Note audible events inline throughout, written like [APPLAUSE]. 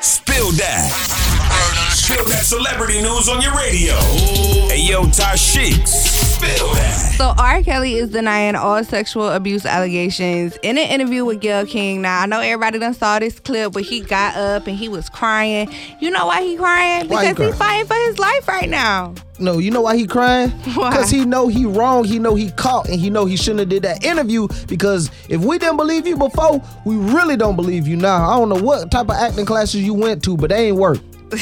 Spill that. Spill that celebrity news on your radio. Hey, yo, Tashiks. Spill. So R. Kelly is denying all sexual abuse allegations in an interview with Gayle King. Now I know everybody done saw this clip where he got up and he was crying. You know why he crying? Why he Because he's fighting for his life right now. No, you know why he crying? [LAUGHS] Because he know he wrong. He know he caught, and he know he shouldn't have did that interview. Because if we didn't believe you before, we really don't believe you now. I don't know what type of acting classes you went to, but they ain't work. [LAUGHS]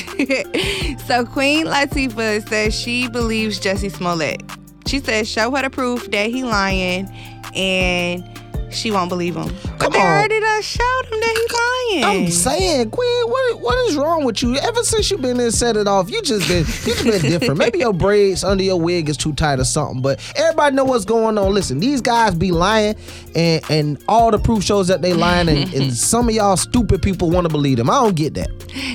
So Queen Latifah says she believes Jussie Smollett. She says show her the proof that he lying and she won't believe him. But Come they on. already done showed him that he lying. I'm saying, Queen, what what is wrong with you? Ever since you've been there, set it off, you just been you just been different. Maybe your braids under your wig is too tight or something, but everybody know what's going on. Listen, these guys be lying, and and all the proof shows that they lying, and, and [LAUGHS] some of y'all stupid people want to believe them. I don't get that.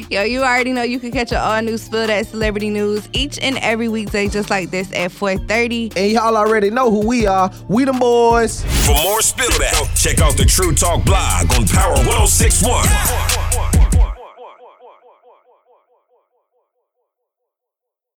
Yo, you already know you can catch an all new spill that celebrity news each and every weekday just like this at 4:30. And y'all already know who we are. We the boys. For more Spill That, check out the True Talk blog on Power 1061.